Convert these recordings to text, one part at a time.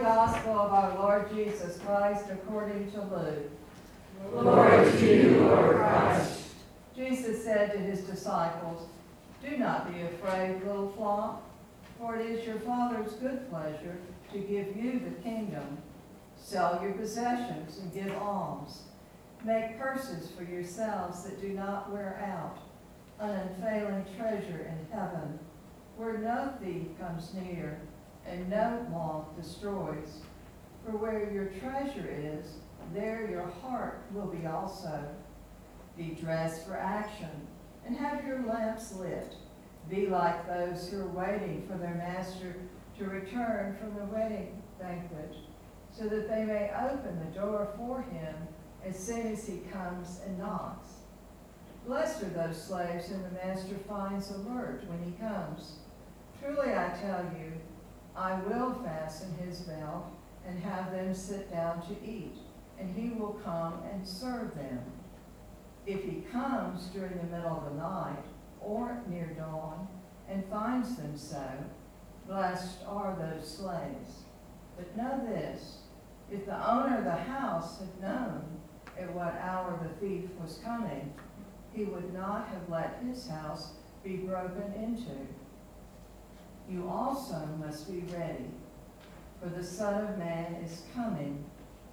of our Lord Jesus Christ according to Luke. Glory to you, Lord Christ. Jesus said to his disciples, Do not be afraid, little flock, for it is your Father's good pleasure to give you the kingdom. Sell your possessions and give alms. Make purses for yourselves that do not wear out, an unfailing treasure in heaven, where no thief comes near and no moth destroys. For where your treasure is, there your heart will be also. Be dressed for action and have your lamps lit. Be like those who are waiting for their master to return from the wedding banquet, so that they may open the door for him as soon as he comes and knocks. Blessed are those slaves whom the master finds alert when he comes. Truly I tell you, I will fasten his belt and have them sit down to eat, and he will come and serve them. If he comes during the middle of the night or near dawn and finds them so, blessed are those slaves. But know this, if the owner of the house had known at what hour the thief was coming, he would not have let his house be broken into. You also must be ready, for the Son of Man is coming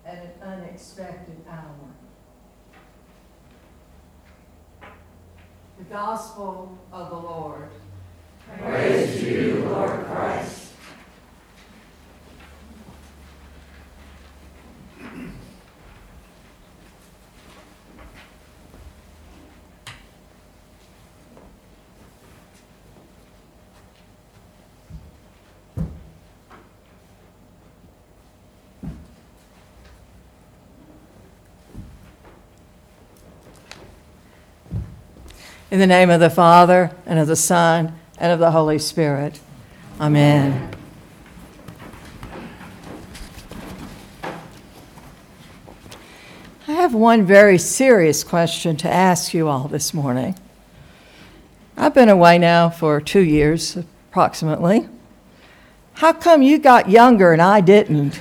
at an unexpected hour. The Gospel of the Lord. Praise to you, Lord Christ. In the name of the Father, and of the Son, and of the Holy Spirit. Amen. I have one very serious question to ask you all this morning. I've been away now for two years, approximately. How come you got younger and I didn't?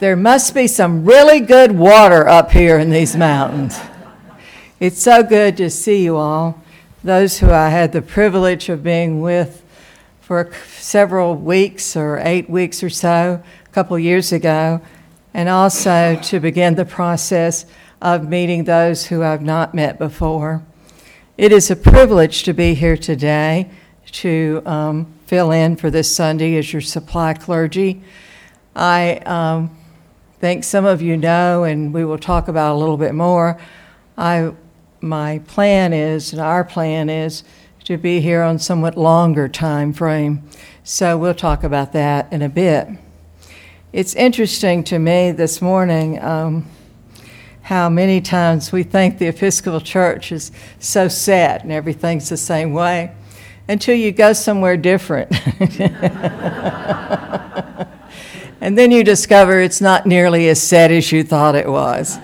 there must be some really good water up here in these mountains. It's so good to see you all, those who I had the privilege of being with for several weeks or eight weeks or so a couple years ago, and also to begin the process of meeting those who I've not met before. It is a privilege to be here today to um, fill in for this Sunday as your supply clergy. I um, think some of you know, and we will talk about a little bit more. I my plan is, and our plan is, to be here on somewhat longer time frame. So we'll talk about that in a bit. It's interesting to me this morning um, how many times we think the Episcopal Church is so set and everything's the same way until you go somewhere different. and then you discover it's not nearly as set as you thought it was.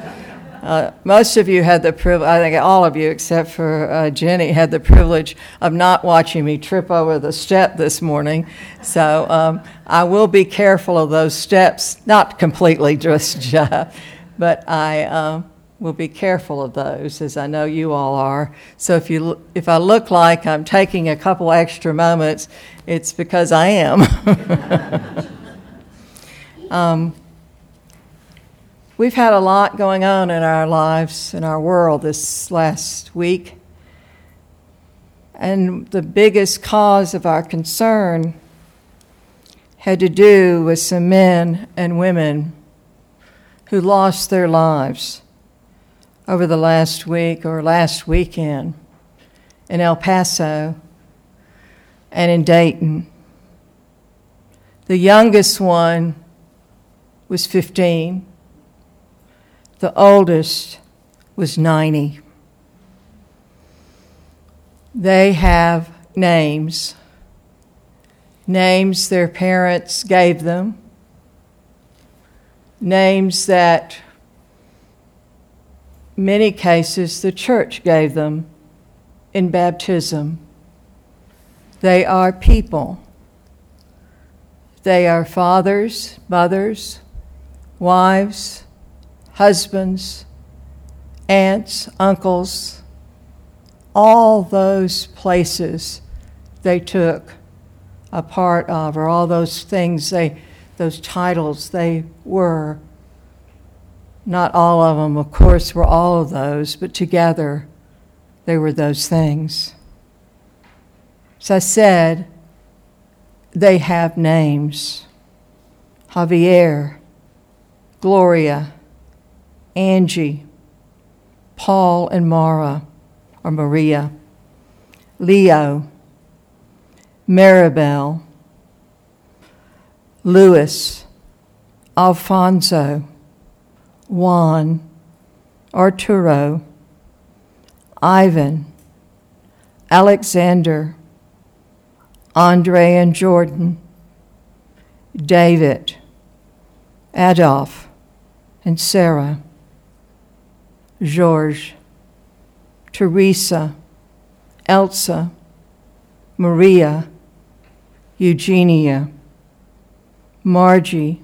Uh, most of you had the privilege, I think all of you except for uh, Jenny, had the privilege of not watching me trip over the step this morning. So um, I will be careful of those steps, not completely just, but I um, will be careful of those, as I know you all are. So if, you, if I look like I'm taking a couple extra moments, it's because I am. um, We've had a lot going on in our lives, in our world this last week. And the biggest cause of our concern had to do with some men and women who lost their lives over the last week or last weekend in El Paso and in Dayton. The youngest one was 15 the oldest was 90. They have names, names their parents gave them, names that many cases the church gave them in baptism. They are people. They are fathers, mothers, wives, husbands, aunts, uncles, all those places they took a part of, or all those things they, those titles they were. Not all of them, of course, were all of those, but together they were those things. As I said, they have names Javier, Gloria, Angie, Paul and Mara, or Maria, Leo, Maribel, Louis, Alfonso, Juan, Arturo, Ivan, Alexander, Andre and Jordan, David, Adolf, and Sarah, George, Teresa, Elsa, Maria, Eugenia, Margie,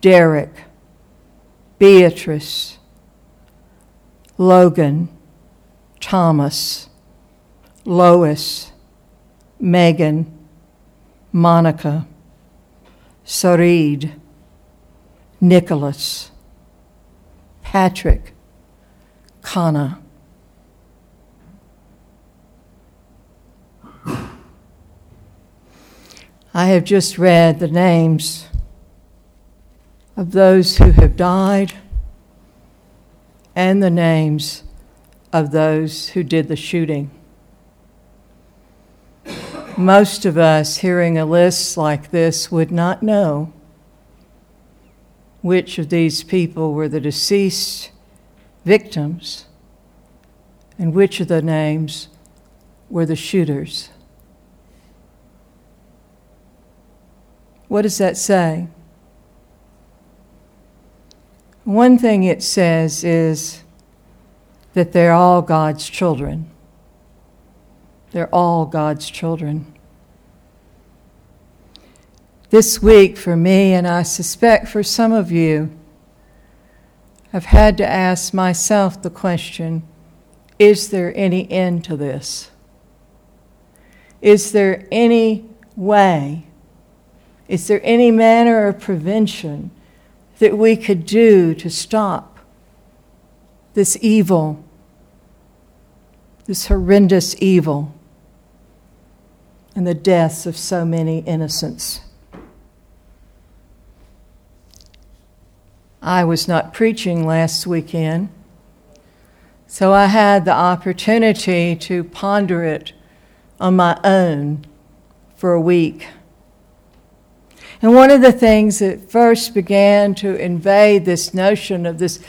Derek, Beatrice, Logan, Thomas, Lois, Megan, Monica, Sarid, Nicholas, Patrick, Connor. I have just read the names of those who have died and the names of those who did the shooting. Most of us hearing a list like this would not know which of these people were the deceased victims and which of the names were the shooters. What does that say? One thing it says is that they're all God's children. They're all God's children. This week, for me, and I suspect for some of you, I've had to ask myself the question is there any end to this? Is there any way? Is there any manner of prevention that we could do to stop this evil, this horrendous evil, and the deaths of so many innocents? I was not preaching last weekend, so I had the opportunity to ponder it on my own for a week. And one of the things that first began to invade this notion of this,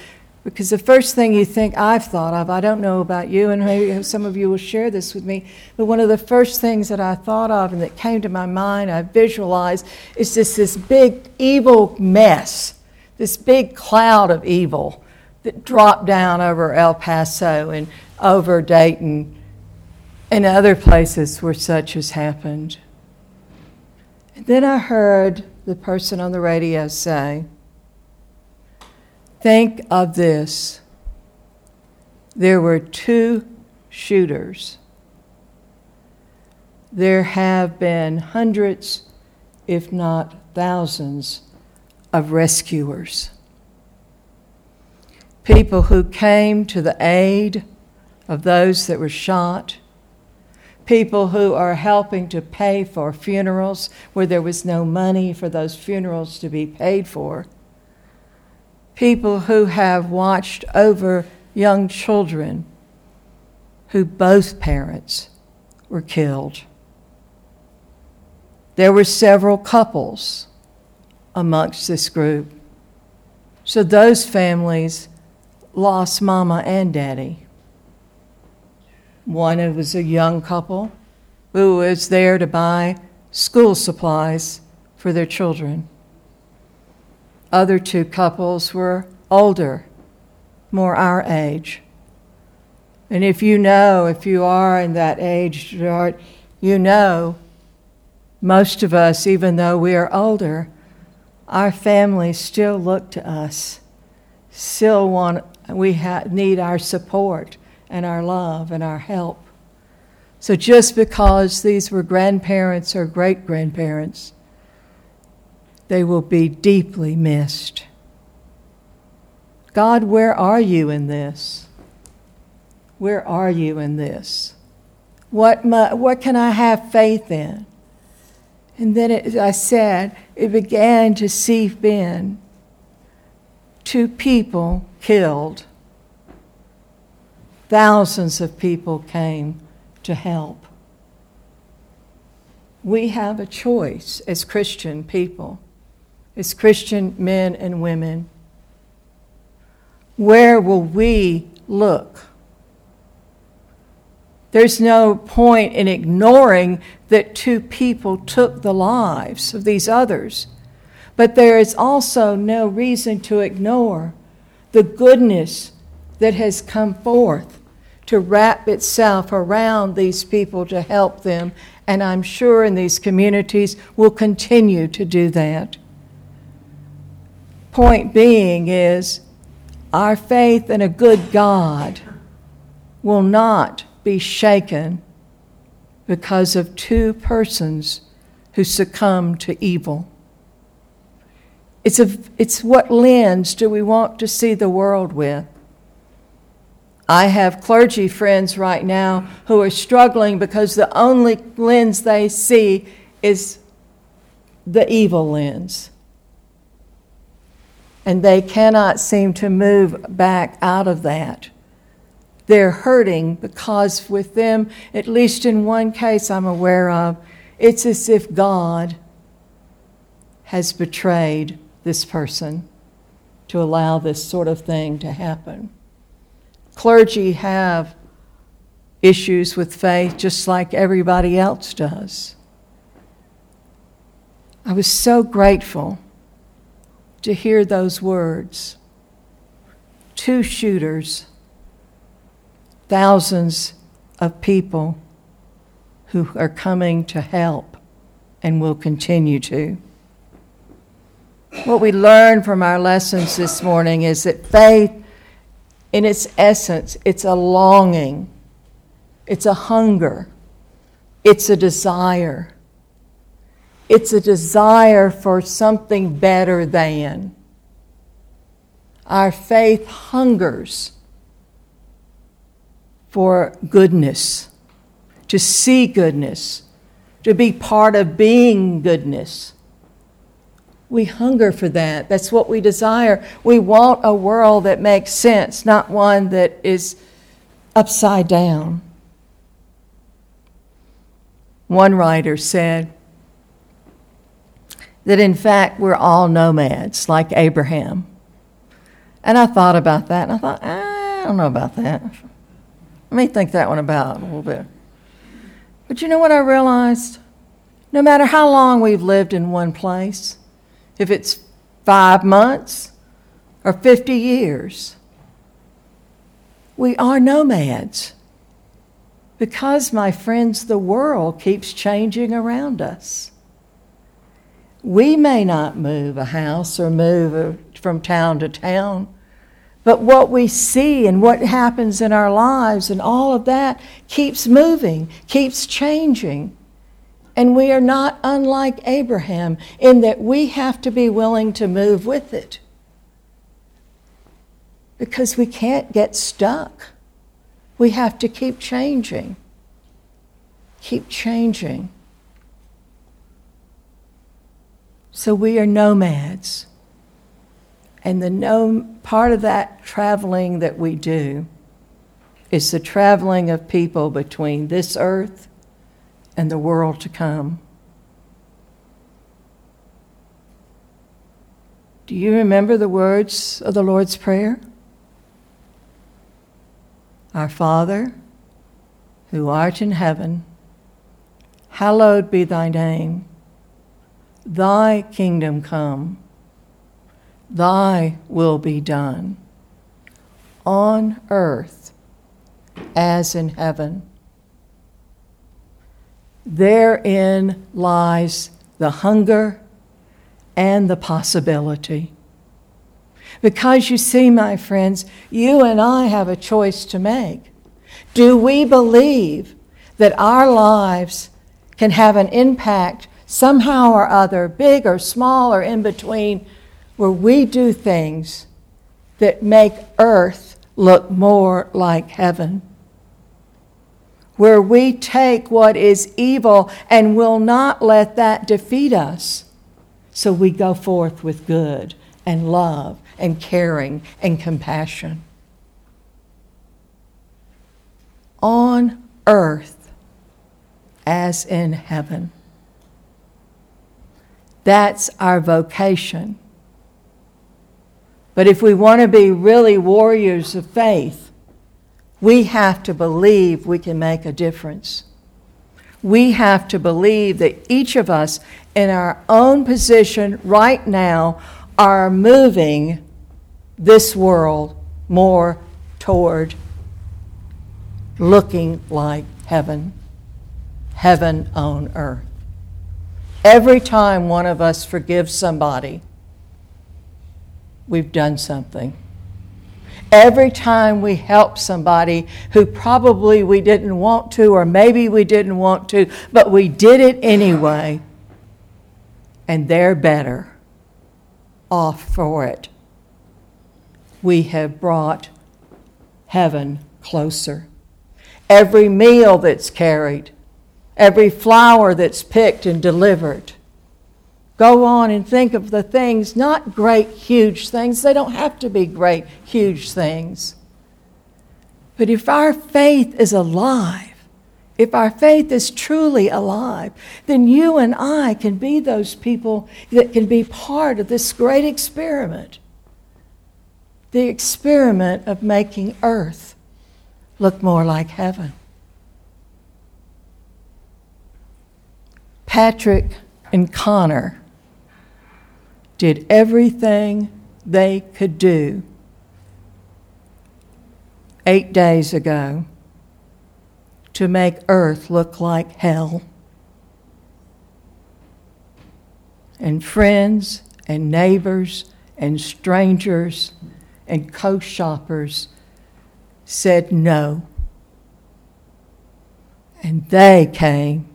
because the first thing you think I've thought of, I don't know about you, and maybe some of you will share this with me, but one of the first things that I thought of and that came to my mind, I visualized, is just this big evil mess this big cloud of evil that dropped down over El Paso and over Dayton and other places where such has happened. And then I heard the person on the radio say, Think of this. There were two shooters. There have been hundreds, if not thousands, of rescuers. People who came to the aid of those that were shot. People who are helping to pay for funerals where there was no money for those funerals to be paid for. People who have watched over young children who both parents were killed. There were several couples amongst this group. So those families lost mama and daddy. One was a young couple who was there to buy school supplies for their children. Other two couples were older, more our age. And if you know, if you are in that age, you know Most of us, even though we are older, our families still look to us, still want, we ha- need our support and our love and our help. So just because these were grandparents or great grandparents, they will be deeply missed. God, where are you in this? Where are you in this? What, my, what can I have faith in? And then it, I said, it began to seep in. Two people killed. Thousands of people came to help. We have a choice as Christian people, as Christian men and women. Where will we look? There's no point in ignoring that two people took the lives of these others. But there is also no reason to ignore the goodness that has come forth to wrap itself around these people to help them. And I'm sure in these communities will continue to do that. Point being is our faith in a good God will not be shaken because of two persons who succumb to evil. It's, a, it's what lens do we want to see the world with? I have clergy friends right now who are struggling because the only lens they see is the evil lens. And they cannot seem to move back out of that they're hurting because with them, at least in one case I'm aware of, it's as if God has betrayed this person to allow this sort of thing to happen. Clergy have issues with faith just like everybody else does. I was so grateful to hear those words. Two shooters thousands of people who are coming to help and will continue to. What we learned from our lessons this morning is that faith, in its essence, it's a longing, it's a hunger, it's a desire. It's a desire for something better than. Our faith hungers for goodness, to see goodness, to be part of being goodness. We hunger for that. That's what we desire. We want a world that makes sense, not one that is upside down. One writer said that in fact we're all nomads, like Abraham. And I thought about that, and I thought, ah, I don't know about that. Let me think that one about a little bit. But you know what I realized? No matter how long we've lived in one place, if it's five months or 50 years, we are nomads. Because, my friends, the world keeps changing around us. We may not move a house or move from town to town, but what we see and what happens in our lives and all of that keeps moving, keeps changing. And we are not unlike Abraham in that we have to be willing to move with it. Because we can't get stuck. We have to keep changing. Keep changing. So we are nomads. And the no, part of that traveling that we do is the traveling of people between this earth and the world to come. Do you remember the words of the Lord's Prayer? Our Father, who art in heaven, hallowed be thy name. Thy kingdom come Thy will be done on earth as in heaven. therein lies the hunger and the possibility. Because you see, my friends, you and I have a choice to make. Do we believe that our lives can have an impact somehow or other, big or small or in between, where we do things that make earth look more like heaven? Where we take what is evil and will not let that defeat us. So we go forth with good and love and caring and compassion. On earth as in heaven. That's our vocation. But if we want to be really warriors of faith, we have to believe we can make a difference. We have to believe that each of us, in our own position right now, are moving this world more toward looking like heaven, heaven on earth. Every time one of us forgives somebody, we've done something. Every time we help somebody who probably we didn't want to, or maybe we didn't want to, but we did it anyway, and they're better off for it we have brought heaven closer. Every meal that's carried, every flower that's picked and delivered. Go on and think of the things, not great, huge things. They don't have to be great, huge things. But if our faith is alive, if our faith is truly alive, then you and I can be those people that can be part of this great experiment the experiment of making earth look more like heaven. Patrick and Connor did everything they could do eight days ago to make earth look like hell. And friends and neighbors and strangers and co shoppers said no. And they came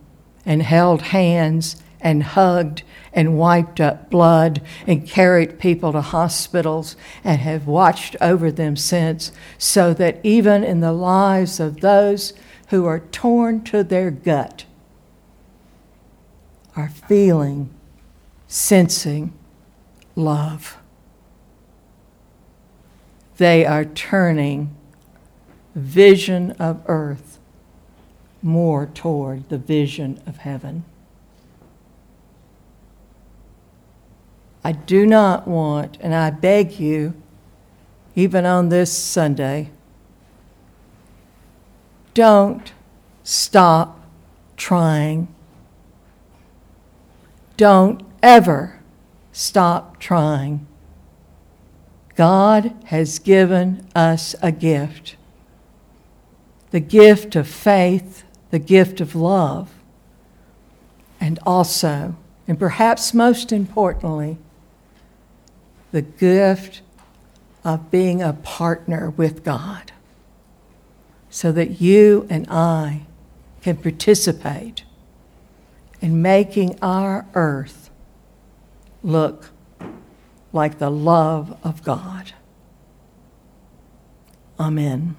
and held hands and hugged and wiped up blood and carried people to hospitals and have watched over them since, so that even in the lives of those who are torn to their gut, are feeling, sensing love they are turning vision of earth more toward the vision of heaven. I do not want, and I beg you, even on this Sunday, don't stop trying. Don't ever stop trying. God has given us a gift the gift of faith, the gift of love, and also, and perhaps most importantly, the gift of being a partner with God so that you and I can participate in making our earth look like the love of God. Amen.